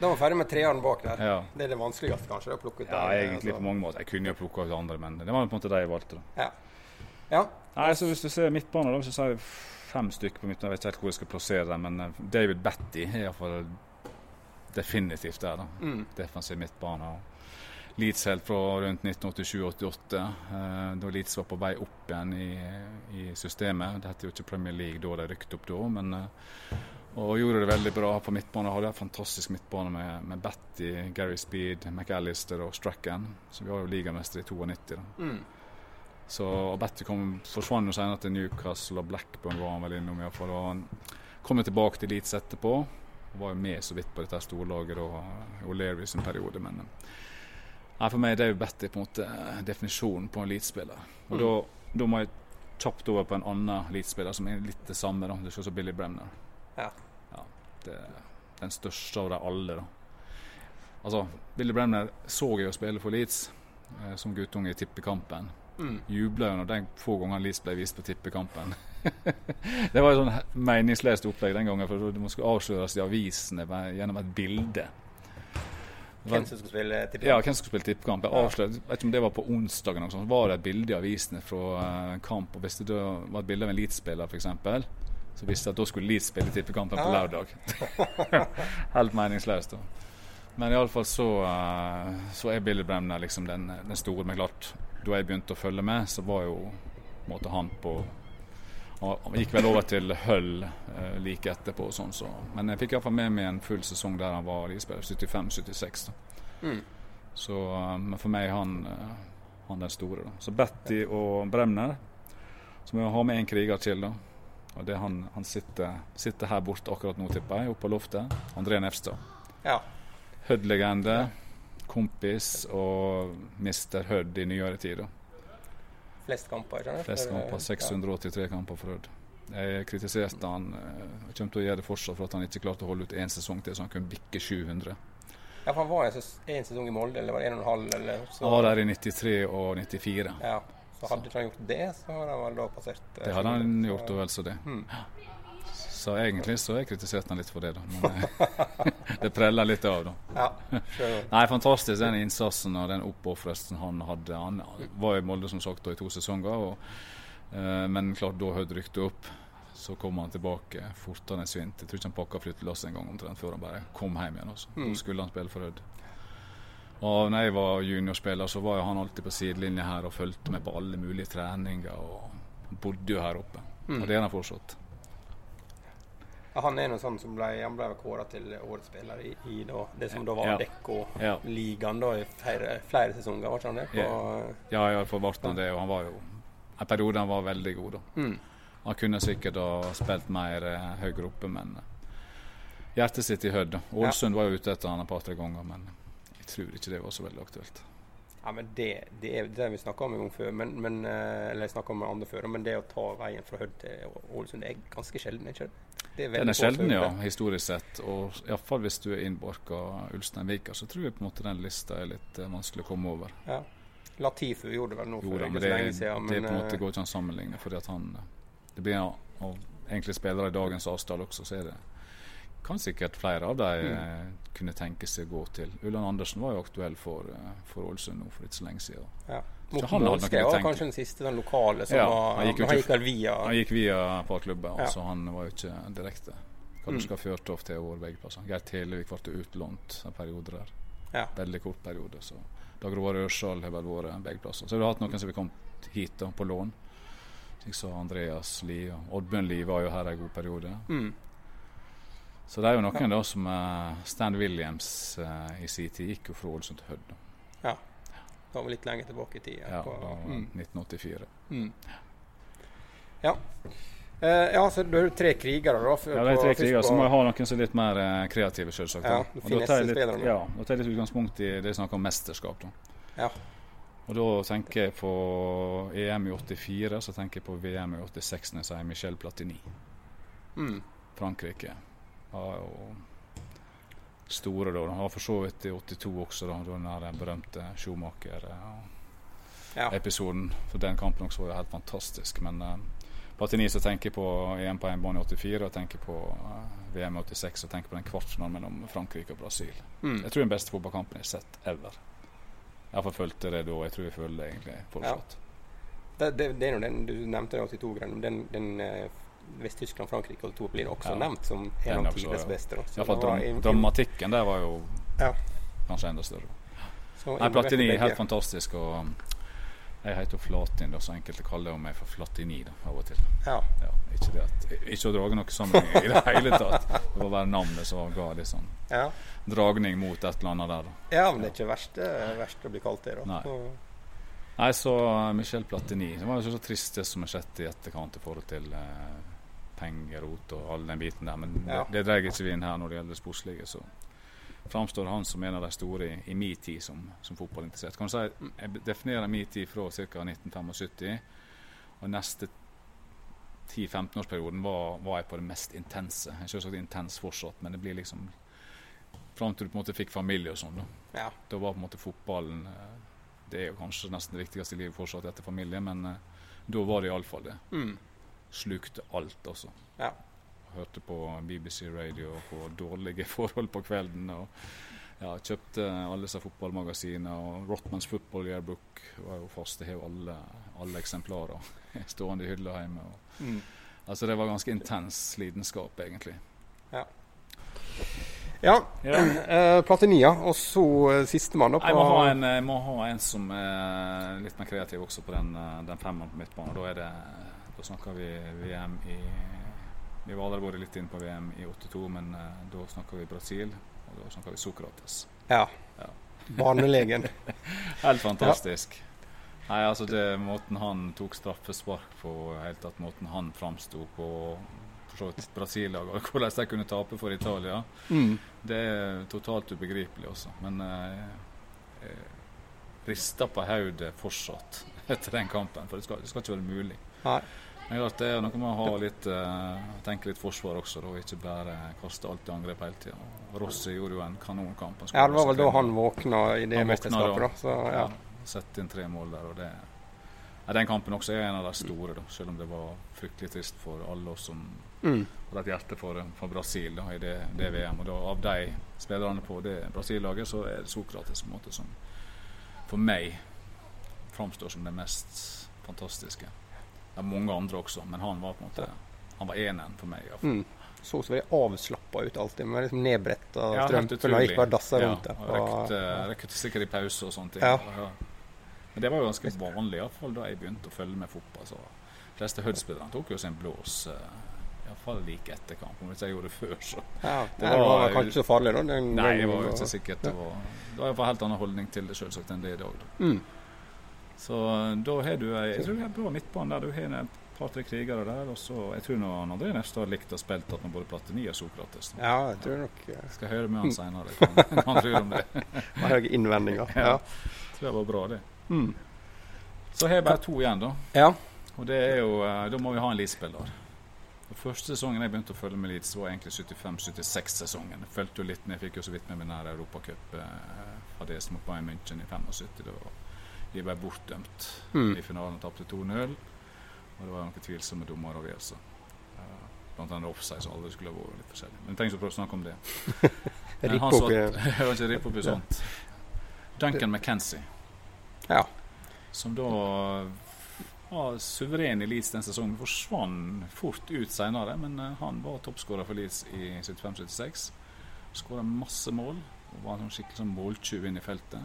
[SPEAKER 2] Da var vi ferdig med treeren bak der.
[SPEAKER 3] Ja,
[SPEAKER 2] Det er det vanskeligste, kanskje? å plukke ut
[SPEAKER 3] ja
[SPEAKER 2] der,
[SPEAKER 3] egentlig
[SPEAKER 2] altså.
[SPEAKER 3] på mange måter. Jeg kunne jo plukka ut andre, men det var på en måte de jeg valgte. da.
[SPEAKER 2] Ja.
[SPEAKER 3] Nei, så Hvis du ser midtbanen, da, så sier jeg fem stykker på midten. Jeg vet ikke helt hvor jeg skal plassere dem, men eh, David Batty er iallfall definitivt der. da.
[SPEAKER 2] Mm.
[SPEAKER 3] Defensiv midtbane. Leeds helt fra rundt 1987-88, eh, da Leeds var på vei opp igjen i, i systemet. Det het jo ikke Premier League da de rykket opp da, men eh, og gjorde det veldig bra på midtbane. Hadde en fantastisk midtbane med, med Batty, Gary Speed, McAllister og Strachan. Så vi var jo ligamester i 92. da.
[SPEAKER 2] Mm.
[SPEAKER 3] Så og Batty kom, forsvant jo senere til Newcastle og Blackburn var han vel innom iallfall. Og han kom jo tilbake til Leeds etterpå. Og var jo med så vidt på dette storlaget da, O'Leary sin periode. Men eh, nei, for meg det er jo Batty på en måte eh, definisjonen på en Leeds-spiller. Og
[SPEAKER 2] Mm.
[SPEAKER 3] da, da må jeg kjapt over på en annen Leeds-spiller som er litt det samme. da, Det er sånn som Billy Bremner.
[SPEAKER 2] Ja.
[SPEAKER 3] ja det er den største av de alle, da. Altså, Willy Bremner så jeg jo spille for Leeds eh, som guttunge i tippekampen
[SPEAKER 2] Mm.
[SPEAKER 3] jubla jo når de få gangene Leeds ble vist på tippekampen. det var et sånn meningsløst opplegg den gangen, for det skulle avsløres i avisene gjennom et bilde.
[SPEAKER 2] Hvem som skulle spille tippekamp?
[SPEAKER 3] ja, hvem som skulle spille tippekamp. Jeg avslørte, vet ikke om det var på onsdagen, sånt, var det et bilde i avisene fra en kamp. og Hvis det var et bilde av en Leeds-spiller, f.eks., så visste jeg at da skulle Leeds spille tippekampen på
[SPEAKER 2] Ah.
[SPEAKER 3] lørdag. Helt meningsløst. da. Men iallfall så, eh, så er Billy Bremner liksom den, den store. Men klart, da jeg begynte å følge med, så var jo måte han på Han gikk vel over til Hull eh, like etterpå. sånn, så. Men jeg fikk iallfall med meg en full sesong der han var Leeds-spiller. 75-76.
[SPEAKER 2] Mm.
[SPEAKER 3] Så eh, men for meg han, eh, han den store. da. Så Betty og Bremner. Så må har ha med en kriger til. da. Og det han, han sitter, sitter her borte akkurat nå, tipper jeg, oppe på loftet. André Nefstad.
[SPEAKER 2] Ja.
[SPEAKER 3] Hødd-legende. Kompis og mister Hødd i nyere tid.
[SPEAKER 2] Flest kamper, ikke?
[SPEAKER 3] Flest
[SPEAKER 2] kamper,
[SPEAKER 3] kamper.
[SPEAKER 2] ja.
[SPEAKER 3] 683 kamper for Hødd. Jeg kritiserte han, eh, jeg kommer til å gjøre det fortsatt, for at han ikke klarte å holde ut én sesong til, så han kunne bikke 700.
[SPEAKER 2] Ja, for han var en, ses- en sesong i Molde, eller var det en og en halv? Eller, så,
[SPEAKER 3] var der i 93 og 94.
[SPEAKER 2] Ja, så hadde ikke han gjort det, så hadde han vel da passert eh,
[SPEAKER 3] Det hadde han gjort, og vel så det.
[SPEAKER 2] Mm.
[SPEAKER 3] Så egentlig så jeg kritisert han litt for det, da. Men eh, det preller litt av, da.
[SPEAKER 2] Ja.
[SPEAKER 3] Nei, fantastisk den innsatsen og den oppofrelsen han hadde. Han var i Molde som sagt da, i to sesonger, og, eh, men klart da Hødd rykte opp. Så kom han tilbake fortere enn svint. Jeg tror ikke han pakka flyttelass en gang omtrent før han bare kom hjem igjen. Også.
[SPEAKER 2] Mm.
[SPEAKER 3] Da skulle han spille for Hødd. Og når jeg var juniorspiller, så var han alltid på sidelinja her og fulgte med på alle mulige treninger. og bodde jo her oppe.
[SPEAKER 2] Mm.
[SPEAKER 3] Og det er han fortsatt.
[SPEAKER 2] Ja, han er noe sånn som ble, han ble kåra til årets spiller i, i da, det som da var
[SPEAKER 3] Ja.
[SPEAKER 2] Dekko-ligaen ja. i flere, flere sesonger, var ikke han det? På,
[SPEAKER 3] Ja, iallfall ble han det. Og han var jo en periode han var veldig god. da.
[SPEAKER 2] Mm.
[SPEAKER 3] Han kunne sikkert ha spilt mer eh, høyere oppe, men eh, hjertet sitt i Hødd. Ålesund var jo ute etter han et par-tre ganger, men tror ikke det var så veldig aktuelt.
[SPEAKER 2] Ja, men det, det er det vi snakka om en gang før, men, men, eh, eller jeg om andre før, men det å ta veien fra Hødd til Ålesund er ganske sjelden, ikke det? Er
[SPEAKER 3] Den er sjelden, ja, historisk sett. Og iallfall hvis du er innbarka Ulsteinvika, så tror jeg på en måte den lista er litt eh, vanskelig å komme over.
[SPEAKER 2] Ja. Latifu gjorde det vel nå for ikke så lenge siden.
[SPEAKER 3] det på en måte
[SPEAKER 2] eh,
[SPEAKER 3] går ikke an å sammenligne. fordi at han Det blir av av egentlig spillere i dagens avstand også, så er det kan sikkert flere av de
[SPEAKER 2] Mm.
[SPEAKER 3] eh, kunne tenke seg å gå til. Ulland Andersen var jo aktuell for, eh, for Ålesund nå for ikke så lenge siden.
[SPEAKER 2] ja.
[SPEAKER 3] Morten
[SPEAKER 2] Målskrev var kanskje den siste den lokale som
[SPEAKER 3] Ja,
[SPEAKER 2] var
[SPEAKER 3] han gikk
[SPEAKER 2] Han gikk via
[SPEAKER 3] Han gikk via parklubben,
[SPEAKER 2] Ja.
[SPEAKER 3] så han var jo ikke direkte. Kaluska Fjørtoft har vært begge plasser. Geir Televik ble utlånt en periode der.
[SPEAKER 2] Ja.
[SPEAKER 3] Veldig kort periode. så Dag Roar Ørsal har vel vært begge plasser. Så har du hatt noen som har kommet hit da, på lån. Som Andreas Lie. og Oddbjørn Lie var jo her en god periode.
[SPEAKER 2] Mm.
[SPEAKER 3] Så det er jo noen da som uh, Stan Williams uh, i sin tid gikk jo fra Ålesund til Hødd.
[SPEAKER 2] ja. Da var vi litt lenger tilbake i tid.
[SPEAKER 3] Ja,
[SPEAKER 2] på,
[SPEAKER 3] da,
[SPEAKER 2] mm.
[SPEAKER 3] 1984.
[SPEAKER 2] Mm. Ja. Uh, ja, så du har jo tre krigere, da. for-
[SPEAKER 3] Ja, det er tre krigere, så må jeg ha noen som er litt mer kreative, selvsagt.
[SPEAKER 2] Ja,
[SPEAKER 3] da. Og da tar jeg litt, ja, da tar jeg litt utgangspunkt i det som snakker om mesterskap. da.
[SPEAKER 2] Ja.
[SPEAKER 3] Og da tenker jeg på EM i 84, så tenker jeg på VM i 86 når jeg sier Michel Platini.
[SPEAKER 2] Mm.
[SPEAKER 3] Frankrike jo store da. Han var for så vidt i 82 også, da, den der berømte Schumacher-episoden.
[SPEAKER 2] Ja.
[SPEAKER 3] For den kampen også var jo helt fantastisk. Men uh, Platini så tenker jeg på EM på hjemmebane i 84, og tenker på eh, VM i 86 og tenker på den kvartfinalen mellom Frankrike og Brasil.
[SPEAKER 2] Mm.
[SPEAKER 3] Jeg tror den beste fotballkampen jeg har sett ever. Iallfall følte det da. Jeg tror jeg føler det egentlig fortsatt.
[SPEAKER 2] Det, det, det er nå den du nevnte, den 82-greien. Den, den eh, Vest-Tyskland-Frankrike og to blir også
[SPEAKER 3] Ja.
[SPEAKER 2] nevnt som en av tidenes beste. Da. Så
[SPEAKER 3] Iallfall dram
[SPEAKER 2] en-
[SPEAKER 3] dramatikken der var jo
[SPEAKER 2] Ja.
[SPEAKER 3] kanskje enda større.
[SPEAKER 2] så
[SPEAKER 3] Nei, Platini er helt fantastisk. og Jeg heter Flatin, da, så enkelte kaller meg for Flatini da, av og til.
[SPEAKER 2] Ja.
[SPEAKER 3] Ja, ikke, det at, ikke å drage noe sammenheng i det hele tatt. Det var bare navnet som ga litt sånn
[SPEAKER 2] Ja.
[SPEAKER 3] dragning mot et eller annet der. da.
[SPEAKER 2] ja, men det er ikke verst, verst å bli kalt det. da.
[SPEAKER 3] Nei.
[SPEAKER 2] Så,
[SPEAKER 3] Nei, så uh, Michel Platini Det var jo så trist det som har skjedd i etterkant i forhold til eh, pengerot og all den biten der. Men
[SPEAKER 2] Ja.
[SPEAKER 3] det, det dreier ikke vi inn her når det gjelder det sportslige. Så framstår han som en av de store i, i min tid som, som fotballinteressert. Kan du si, jeg definerer min tid fra ca. 1975, og neste 10-15-årsperioden var, var jeg på det mest intense. Jeg er selvsagt intens fortsatt, men det blir liksom Fram til du på en måte fikk familie og sånn. da.
[SPEAKER 2] ja.
[SPEAKER 3] Da var på en måte fotballen eh, Det er jo kanskje nesten det viktigste i livet fortsatt etter familie, men eh, da var det iallfall det.
[SPEAKER 2] Mm.
[SPEAKER 3] Slukte alt, altså.
[SPEAKER 2] ja.
[SPEAKER 3] Hørte på BBC Radio på dårlige forhold på kvelden. og ja, Kjøpte alle disse fotballmagasinene. og Rotmans Football Yearbook var jo fast. Jeg har jo alle, alle eksemplarer stående i hylla hjemme. Og,
[SPEAKER 2] Mm.
[SPEAKER 3] altså Det var ganske intens lidenskap, egentlig.
[SPEAKER 2] Ja.
[SPEAKER 3] Ja.
[SPEAKER 2] Eh, Platinia, og så uh, sistemann.
[SPEAKER 3] Jeg må ha, en, jeg må ha en som er litt mer kreativ også på den, eh, den femmeren på midtbanen. Da, er det, da snakka vi VM i Vi var allerede litt inne på VM i 82, men eh, da snakka vi Brasil, og da snakka vi Sokrates.
[SPEAKER 2] Ja.
[SPEAKER 3] Ja.
[SPEAKER 2] Barnelegen.
[SPEAKER 3] Helt fantastisk. Nei, altså det Måten han tok straffespark på, helt tatt måten han framsto på for så vidt Brasil-laget, og hvordan de kunne tape for Italia,
[SPEAKER 2] Mm.
[SPEAKER 3] det er totalt ubegripelig også. Men eh, rister på hodet fortsatt etter den kampen, for det skal, det skal ikke være mulig.
[SPEAKER 2] Nei.
[SPEAKER 3] Men klart det er noe med å ha litt, eh, tenke litt forsvar også, og ikke bare kaste alt i angrep hele tida. Rossi gjorde jo en kanonkamp.
[SPEAKER 2] Ja, det var vel da han våkna i det mesterskapet,
[SPEAKER 3] da.
[SPEAKER 2] da. Så, ja.
[SPEAKER 3] Ja, Sette inn tre mål der, og det ja, Den kampen også er en av de store, da, selv om det var fryktelig trist for alle oss som
[SPEAKER 2] Mm.
[SPEAKER 3] hadde et hjerte for, for Brasil da, i det, det VM. Og da, av de spillerne på det Brasil-laget, så er det Sokrates på en måte som for meg framstår som det mest fantastiske. Det er mange andre også, men han var på en måte Han var eneren for meg.
[SPEAKER 2] Mm. Så så veldig avslappa ut alltid, med liksom nedbretta
[SPEAKER 3] Ja,
[SPEAKER 2] strømper. Han gikk bare dassa
[SPEAKER 3] Ja,
[SPEAKER 2] rundt der.
[SPEAKER 3] og
[SPEAKER 2] Og-
[SPEAKER 3] røykte sikkert i pause og sånne ting.
[SPEAKER 2] Ja.
[SPEAKER 3] Ja. Men det var jo ganske vanlig, iallfall da jeg begynte å følge med fotball. Så de fleste Hødd-spillerne tok jo sin blås, uh, iallfall like etter kampen. Hvis jeg gjorde det før, så
[SPEAKER 2] ja,
[SPEAKER 3] det
[SPEAKER 2] nei, var,
[SPEAKER 3] det
[SPEAKER 2] var kanskje så farlig, da.
[SPEAKER 3] Nei, det var jo
[SPEAKER 2] og-
[SPEAKER 3] ikke sikkert. Det var, det var iallfall helt annen holdning til det selvsagt enn det er i dag. Da.
[SPEAKER 2] Mm.
[SPEAKER 3] Så da har du ei jeg tror det er bra midtbane der. Du har et par-tre krigere der. Og så jeg tror nå han André Nefstad likte å spille med både Platini og Sokrates.
[SPEAKER 2] Ja, jeg tror nok ja.
[SPEAKER 3] Skal høre med han seinere hva han- tror om det.
[SPEAKER 2] Har høye innvendinger. Ja.
[SPEAKER 3] Ja. tror jeg var bra, det.
[SPEAKER 2] Mm.
[SPEAKER 3] Så har jeg bare to igjen, da.
[SPEAKER 2] ja.
[SPEAKER 3] Og det er jo, eh, Da må vi ha en Leeds-spiller. Første sesongen jeg begynte å følge med Leeds, var egentlig 75-76-sesongen. Jeg fulgte jo litt med, jeg fikk jo så vidt med meg nær Europacup-fadesen mot Bayern München i 75. Da de ble bortdømt
[SPEAKER 2] Mm.
[SPEAKER 3] i finalen og tapte 2-0. Og det var noen tvilsomme dommeravgjørelser. Uh, blant annet offside som aldri skulle ha vært. litt forskjellig. Men tenk å prøve å snakke om det. Men
[SPEAKER 2] Rippe
[SPEAKER 3] han satt- ikke rippe opp i sånt. Duncan McKenzie
[SPEAKER 2] Ja.
[SPEAKER 3] som da var suveren i Leeds den sesongen. Forsvant fort ut senere, men eh, han var toppskårer for Leeds i 75-76. Skåra masse mål og var en sånn skikkelig sånn måltjuv inn i feltet.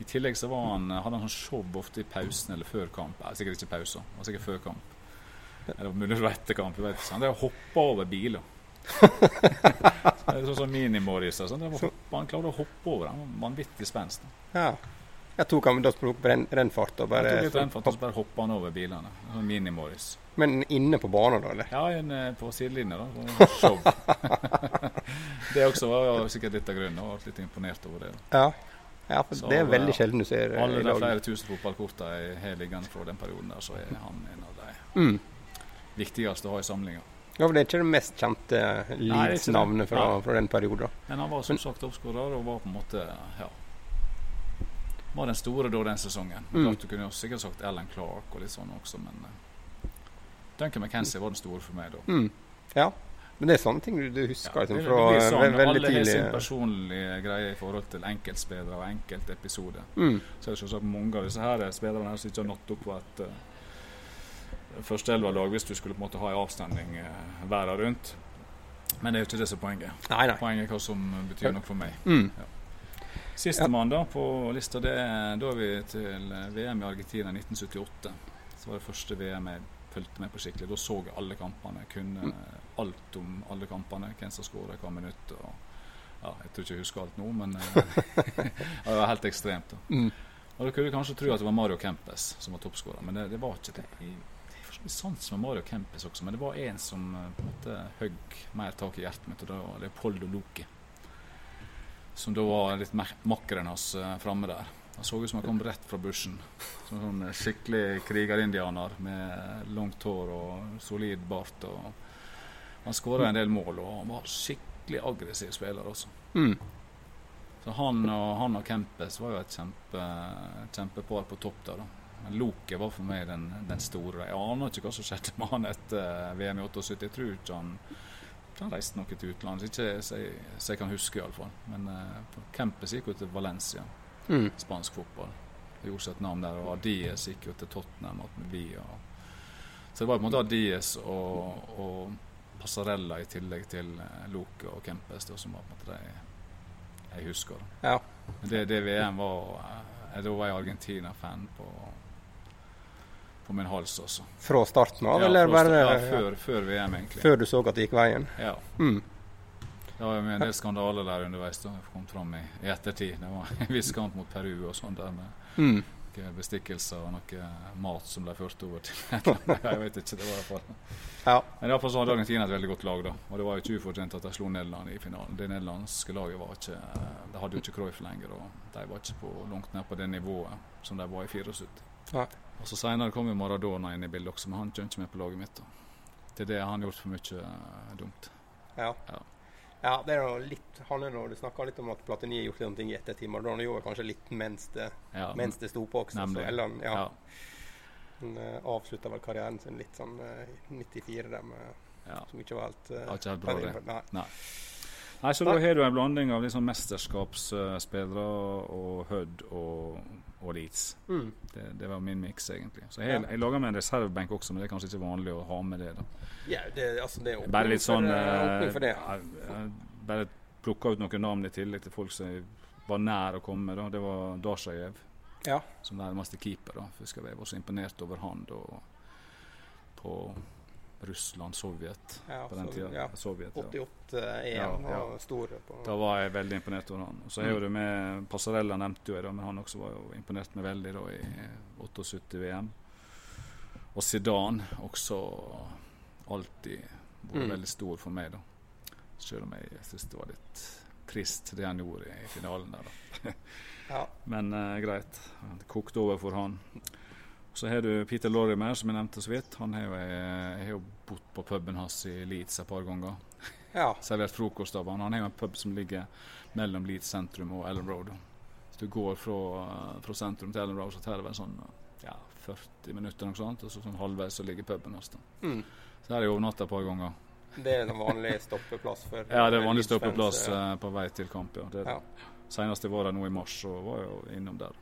[SPEAKER 3] I tillegg så var han, hadde han sånn show ofte i pausen eller før kamp. Nei, sikkert ikke pausen, sikkert før kamp. Eller mulig det var etter kamp. jeg vet. Han drev og hoppa over biler. Er sånn som Mini-Morris. sånn. Han klarte å hoppe over. Han var vanvittig spenst.
[SPEAKER 2] ja. Jeg tok han da på ren, rennfart og bare Jeg
[SPEAKER 3] tok litt rennfart og så bare hoppa han over bilene. Sånn Mini-Morris.
[SPEAKER 2] Men inne på banen, da, eller?
[SPEAKER 3] Ja, eh, på sidelinja, da. sånn Show. det også var sikkert litt av grunnen. Jeg var litt imponert over det.
[SPEAKER 2] Ja. Ja for
[SPEAKER 3] Så,
[SPEAKER 2] det er veldig sjelden du ser eh,
[SPEAKER 3] Alle
[SPEAKER 2] i
[SPEAKER 3] de flere tusen fotballkortene jeg har liggende fra den perioden der, så er han en av de
[SPEAKER 2] Mm.
[SPEAKER 3] viktigste å ha i samlinga.
[SPEAKER 2] Ja, for det er ikke det mest kjente
[SPEAKER 3] det.
[SPEAKER 2] Leeds-navnet fra, fra den perioden.
[SPEAKER 3] Men han var som sagt oppskårer og var på en måte ja, var den store da den sesongen.
[SPEAKER 2] Mm.
[SPEAKER 3] Klart Du kunne jo sikkert sagt Alan Clark og litt sånn også, men uh, Duncan McKenzie var den store for meg da.
[SPEAKER 2] Mm. Ja. Men det er sånne ting du, du husker
[SPEAKER 3] Ja,
[SPEAKER 2] liksom, fra
[SPEAKER 3] det sånn,
[SPEAKER 2] veldig
[SPEAKER 3] Alle har sin personlige greie i forhold til enkeltspillere og enkeltepisoder.
[SPEAKER 2] Mm.
[SPEAKER 3] Så er det selvsagt mange av disse her spillerne her som ikke har nådd opp på et uh, førsteelverlag hvis du skulle på en måte ha en avstemning uh, verden rundt. Men det er jo ikke det som er poenget.
[SPEAKER 2] Nei, nei.
[SPEAKER 3] Poenget er hva som betyr noe for meg.
[SPEAKER 2] Mm.
[SPEAKER 3] Sistemann da på lista, det da er vi til eh, VM i Argentina 1978. Så var det første VM jeg fulgte med på skikkelig. Da så jeg alle kampene. Kunne
[SPEAKER 2] Mm.
[SPEAKER 3] alt om alle kampene. Hvem som skåra hva minutt. Og, ja, jeg tror ikke jeg husker alt nå, men eh, det var helt ekstremt. da.
[SPEAKER 2] Mm.
[SPEAKER 3] Og Da kunne du kanskje tro at det var Mario Kempes som var toppskårer, men det, det var ikke det. Jeg, jeg får sånn sans med Mario Kempis også, men det var en som eh, på en måte høgg mer tak i hjertet mitt, og det var Leopoldo Loki. Som da var litt makkeren hans uh, framme der. Han så ut som han kom rett fra bushen. Som en sånn skikkelig krigerindianer med langt hår og solid bart. Og han skåra en del mål, og han var skikkelig aggressiv spiller også.
[SPEAKER 2] Mm.
[SPEAKER 3] Så han og, han og Kempes var jo et kjempe, kjempepar på topp der. da. Men Loke var for meg den, den store. Jeg aner ikke hva som skjedde med han etter eh, VM i 78. Jeg tror ikke han, han reiste noe til utlandet. Ikke så jeg, så jeg kan huske, iallfall. Men uh, Kempes gikk jo til Valencia,
[SPEAKER 2] Mm.
[SPEAKER 3] spansk fotball. Gjorde seg et navn der. Og Adies gikk jo til Tottenham og Via. Så det var på en måte Adies og, og Passarella i tillegg til eh, Loke og Kempes det som var på en måte de jeg husker.
[SPEAKER 2] Ja.
[SPEAKER 3] Det, det VM var eh, Da var jeg Argentina-fan på, på min hals også.
[SPEAKER 2] Fra starten av,
[SPEAKER 3] Ja,
[SPEAKER 2] eller bare
[SPEAKER 3] ja, før, før VM, egentlig.
[SPEAKER 2] før du så at det gikk veien?
[SPEAKER 3] Ja.
[SPEAKER 2] Mm.
[SPEAKER 3] Det var jo en del skandaler der underveis. da, kom fram i, i ettertid. Det var en viss kamp mot Peru og sånn der med
[SPEAKER 2] Mm.
[SPEAKER 3] noen bestikkelser og noe mat som ble ført over til Jeg vet ikke. det var i hvert fall.
[SPEAKER 2] Ja.
[SPEAKER 3] Men i hvert fall så hadde Argentina et veldig godt lag, da. Og det var jo ikke ufortjent at de slo Nederland i finalen. Det nederlandske laget var ikke De hadde jo ikke Cruyff lenger, og de var ikke på, langt ned på det nivået som de var i 74.
[SPEAKER 2] Nei.
[SPEAKER 3] Og så Senere kom jo Maradona inn i bildet også, men han kjente ikke med på laget mitt. da. Til det har han gjort for mye eh, dumt.
[SPEAKER 2] Ja.
[SPEAKER 3] Ja.
[SPEAKER 2] Ja, det er jo litt Han er Du snakka litt om at Platini har gjort noen ting i ettertid. Maradona gjorde kanskje litt mens det,
[SPEAKER 3] Ja,
[SPEAKER 2] mens det sto på også. Så, eller, ja,
[SPEAKER 3] ja.
[SPEAKER 2] Han uh, avslutta vel karrieren sin litt sånn uh, 94, der med,
[SPEAKER 3] ja.
[SPEAKER 2] som ikke var helt
[SPEAKER 3] uh, ikke helt bra, det.
[SPEAKER 2] Nei. Nei.
[SPEAKER 3] Nei, så Da har du en blanding av liksom mesterskapsspillere og Hødd og, og Leeds.
[SPEAKER 2] Mm.
[SPEAKER 3] Det, det var min miks, egentlig. Så jeg,
[SPEAKER 2] Ja.
[SPEAKER 3] jeg lager meg en reservebenk også, men det er kanskje ikke vanlig å ha med det. da.
[SPEAKER 2] Ja, det, altså, det
[SPEAKER 3] Bare litt sånn
[SPEAKER 2] for, eh,
[SPEAKER 3] eh,
[SPEAKER 2] for det.
[SPEAKER 3] jeg- jeg Bare plukka ut noen navn i tillegg til folk som var nær å komme. da. Det var Dashajev
[SPEAKER 2] Ja.
[SPEAKER 3] som nærmeste keeper. da. Husker jeg var så imponert over han da på Russland, Sovjet
[SPEAKER 2] Ja,
[SPEAKER 3] på den tida.
[SPEAKER 2] ja.
[SPEAKER 3] Sovjet, ja.
[SPEAKER 2] 88-EM
[SPEAKER 3] Ja,
[SPEAKER 2] var
[SPEAKER 3] ja.
[SPEAKER 2] stor på
[SPEAKER 3] Da var jeg veldig imponert over han. Så er
[SPEAKER 2] Mm.
[SPEAKER 3] jo det med Passarella nevnte jo jeg, da, men han også var jo imponert meg veldig da i 78 VM. Og Zidane også alltid vært
[SPEAKER 2] Mm.
[SPEAKER 3] veldig stor for meg, da. Selv om jeg syns det var litt trist det han gjorde i finalen der, da.
[SPEAKER 2] Ja.
[SPEAKER 3] Men uh, greit. Det kokte over for han. Så har du Peter Lorimer, som jeg nevnte så vidt. Han har jo, jeg, jeg har jo bodd på puben hans i Leeds et par ganger.
[SPEAKER 2] ja.
[SPEAKER 3] Servert frokost av han. Han har jo en pub som ligger mellom Leeds sentrum og Ellen Road. Hvis du går fra, fra sentrum til Ellen Road, så tar det vel sånn ja, 40 minutter, noe sånt, og så sånn halvveis så ligger puben hans.
[SPEAKER 2] Mm.
[SPEAKER 3] Så her har jeg overnatta et par ganger.
[SPEAKER 2] Det er en vanlig stoppeplass for
[SPEAKER 3] Ja, det er vanlig stoppeplass
[SPEAKER 2] ja.
[SPEAKER 3] eh, på vei til kamp. ja. Det.
[SPEAKER 2] Ja.
[SPEAKER 3] Senest jeg var der nå i mars, så var jeg jo innom der.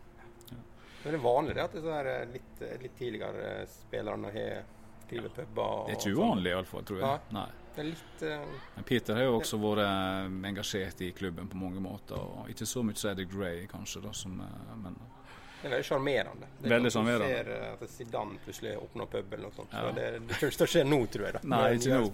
[SPEAKER 2] Men det er vanlig det at det her eh, litt, litt tidligere spillerne har driver puber.
[SPEAKER 3] Det er ikke
[SPEAKER 2] sånn.
[SPEAKER 3] uvanlig iallfall, tror jeg.
[SPEAKER 2] Nei. Det er litt uh,
[SPEAKER 3] Men Peter har jo også vært eh, engasjert i klubben på mange måter. og Ikke så mye som Eddie Gray, kanskje, da, som, eh, men
[SPEAKER 2] det er veldig sjarmerende. Er
[SPEAKER 3] Veldig
[SPEAKER 2] sånn
[SPEAKER 3] sjarmerende.
[SPEAKER 2] ser at Zidane plutselig åpner pub eller noe sånt.
[SPEAKER 3] Ja.
[SPEAKER 2] Så det, det tror ikke det skjer nå, tror jeg. da.
[SPEAKER 3] Nei, ikke nå.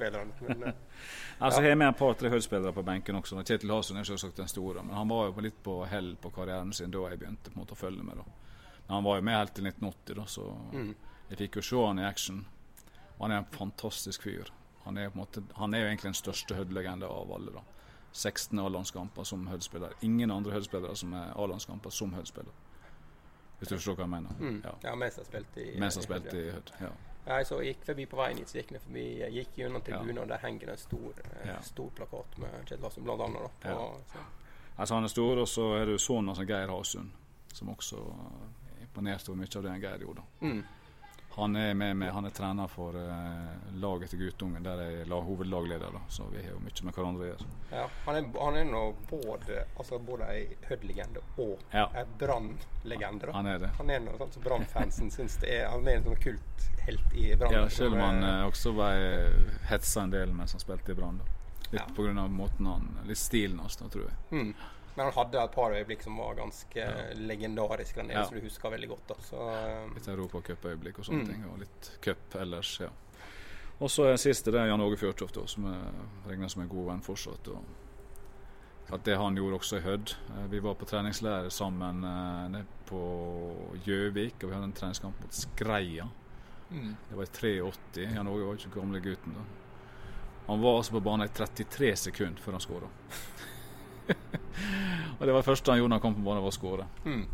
[SPEAKER 2] Men,
[SPEAKER 3] Altså,
[SPEAKER 2] Ja.
[SPEAKER 3] Jeg har med et par-tre Hødd-spillere på benken også. Kjetil Hasen er selvsagt den store, men han var jo på litt på hell på karrieren sin da jeg begynte på en måte å følge med. da. Han var jo med helt til 1980, da, så
[SPEAKER 2] mm.
[SPEAKER 3] jeg fikk jo se han i action. Og han er en fantastisk fyr. Han er, måte, han er jo egentlig den største Hødd-legende av alle. da. 16 A-landskamper som Hødd-spiller. Ingen andre Hødd-spillere som er A-landskamper som Hødd-spiller. Hvis du forstår hva jeg mener?
[SPEAKER 2] Mm.
[SPEAKER 3] Ja.
[SPEAKER 2] Ja, mens jeg spilte i
[SPEAKER 3] Mens han spilte i Hødd. Ja.
[SPEAKER 2] Ja, jeg så gikk forbi på veien hit, så gikk jeg forbi, jeg gikk gjennom tribunen, og der henger det en stor, eh,
[SPEAKER 3] Ja.
[SPEAKER 2] stor plakat med Kjetil Larsen, blant annet. Da, på,
[SPEAKER 3] Ja. Altså Han er stor, og så er det jo sønnen hans, Geir Hasund, som også imponert over mye av det Geir gjorde.
[SPEAKER 2] Mm.
[SPEAKER 3] Han er med, meg, han er trener for uh, laget til guttungen, der jeg er hovedlagleder. da, Så vi har jo mye med hverandre å gjøre.
[SPEAKER 2] Ja, han er, han er nå både, altså både ei Hødd-legende og
[SPEAKER 3] Ja.
[SPEAKER 2] ei Brann-legende.
[SPEAKER 3] Han er det.
[SPEAKER 2] Han er noe sånt som Brann-fansen syns det er. Han er en sånn kulthelt i Brann.
[SPEAKER 3] Ja, selv om han
[SPEAKER 2] eh,
[SPEAKER 3] eh, også ble hetsa en del mens han spilte i Brann. Litt
[SPEAKER 2] Ja.
[SPEAKER 3] av måten han, litt stilen hans, da, tror jeg.
[SPEAKER 2] mm. Men han hadde et par øyeblikk som var ganske legendariske, der nede,
[SPEAKER 3] Ja.
[SPEAKER 2] som du husker veldig godt. da. Så, eh,
[SPEAKER 3] Litt europacupøyeblikk og sånne
[SPEAKER 2] Mm.
[SPEAKER 3] ting, og litt cup ellers, ja. Og så siste det er Jan Åge Fjørtoft, som jeg regner som en god venn fortsatt. og at det han gjorde også i Hødd. Eh, Vi var på treningsleir sammen eh, nede på Gjøvik, og vi hadde en treningskamp mot Skreia.
[SPEAKER 2] mm.
[SPEAKER 3] Det var i 83. Jan Åge var ikke gamle gutten da. Han var altså på banen i 33 sekunder før han skåra. og det var første når han kom på banen, var å skåre.
[SPEAKER 2] Mm.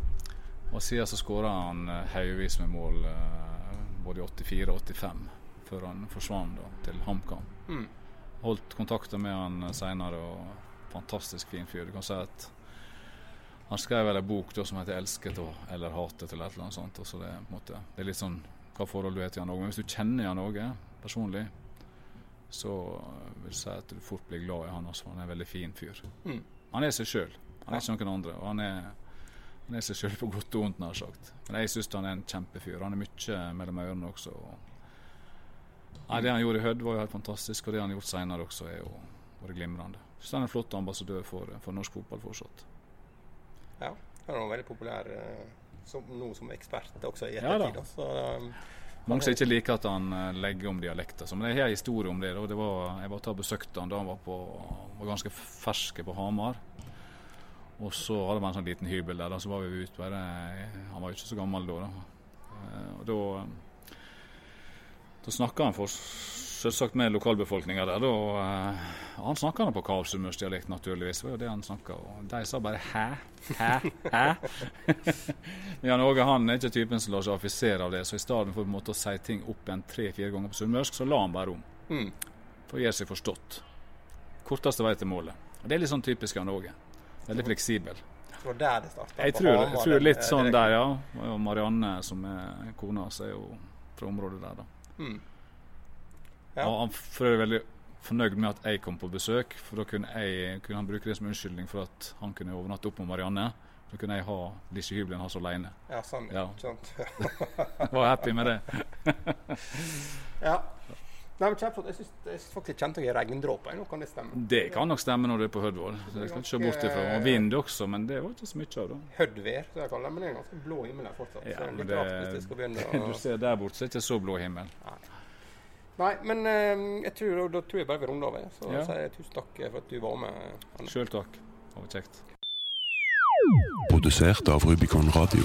[SPEAKER 3] Og siden så skåra han eh, haugevis med mål eh, både i 84 og 85, før han forsvant da, til HamKam.
[SPEAKER 2] Mm.
[SPEAKER 3] Holdt kontakten med han seinere, og fantastisk fin fyr. Du kan si at han skrev vel en bok da, som heter 'Elsket' og, eller 'Hatet' eller et eller annet sånt. Og så det, måte, det er litt sånn hva forhold du har til Jan Åge. Men hvis du kjenner Jan Åge personlig, så vil jeg si at du fort blir glad i han også. Han er en veldig fin fyr.
[SPEAKER 2] Mm.
[SPEAKER 3] Han er seg sjøl. Han er ikke noen andre. Og han er, han er seg sjøl på godt og vondt, nær sagt. Men jeg syns han er en kjempefyr. Han er mye mellom ørene også. Og Nei, det han gjorde i Hødd var jo helt fantastisk, og det han har gjort seinere også, er jo vært glimrende. Så han er en flott ambassadør for, for norsk fotball fortsatt.
[SPEAKER 2] Ja, han er veldig populær eh, som, nå som ekspert også i
[SPEAKER 3] Ja da.
[SPEAKER 2] ettertid. da. så, um,
[SPEAKER 3] Mange som ikke liker at han eh, legger om dialekter, men jeg har en historie om det. det var, jeg var og besøkte han da han var, på, var ganske ferske på Hamar. Og så hadde vi en sånn liten hybel der, da, så var vi ute bare Han var jo ikke så gammel da. da. Eh, Og da Da snakka han for selvsagt med lokalbefolkninga der, og, uh, Han snakka på Karlsumørsdialekt, naturligvis. Det var jo det han snakka. Og de sa bare 'hæ', 'hæ', 'hæ'. Jan Åge han er ikke typen som lar seg affisere av det, så i stedet for en å si ting opp igjen tre-fire ganger på sunnmørsk, så la han bare om.
[SPEAKER 2] mm.
[SPEAKER 3] For å gjøre seg forstått. Korteste vei til målet. Og Det er litt sånn typisk Jan Åge. Veldig fleksibel.
[SPEAKER 2] Det var der det starta.
[SPEAKER 3] Jeg tror, jeg tror litt sånn der, ja. Og Marianne, som er kona hans, er jo fra området der, da.
[SPEAKER 2] Mm. Ja.
[SPEAKER 3] Og han for veldig fornøyd med at jeg kom på besøk, for da kunne, jeg, kunne han bruke det som unnskyldning for at han kunne overnatte opp med Marianne. Da kunne jeg ha disse hyblene hans alene.
[SPEAKER 2] Ja, sånn.
[SPEAKER 3] Ja.
[SPEAKER 2] Sant?
[SPEAKER 3] Var happy med det.
[SPEAKER 2] ja. Nei, men kjempeflott. Jeg syns faktisk jeg kjente jeg regndråper. Nå kan det stemme.
[SPEAKER 3] Det kan nok stemme når du er på Hødvold. Det skal ikke se bort ifra. Og vind også, men det var ikke så mye av det.
[SPEAKER 2] Hødvær, som jeg kaller det. Men det er ganske blå himmel her fortsatt.
[SPEAKER 3] Ja,
[SPEAKER 2] så det er litt
[SPEAKER 3] det-
[SPEAKER 2] rart hvis det skal begynne å
[SPEAKER 3] Du ser der borte, så er det ikke så blå himmel.
[SPEAKER 2] Nei, men eh, jeg tror, da tror jeg bare vi runder av. Så
[SPEAKER 3] Ja.
[SPEAKER 2] sier jeg tusen takk for at du var med.
[SPEAKER 3] Sjøl takk. Det var kjekt.
[SPEAKER 4] Produsert av Rubicon Radio.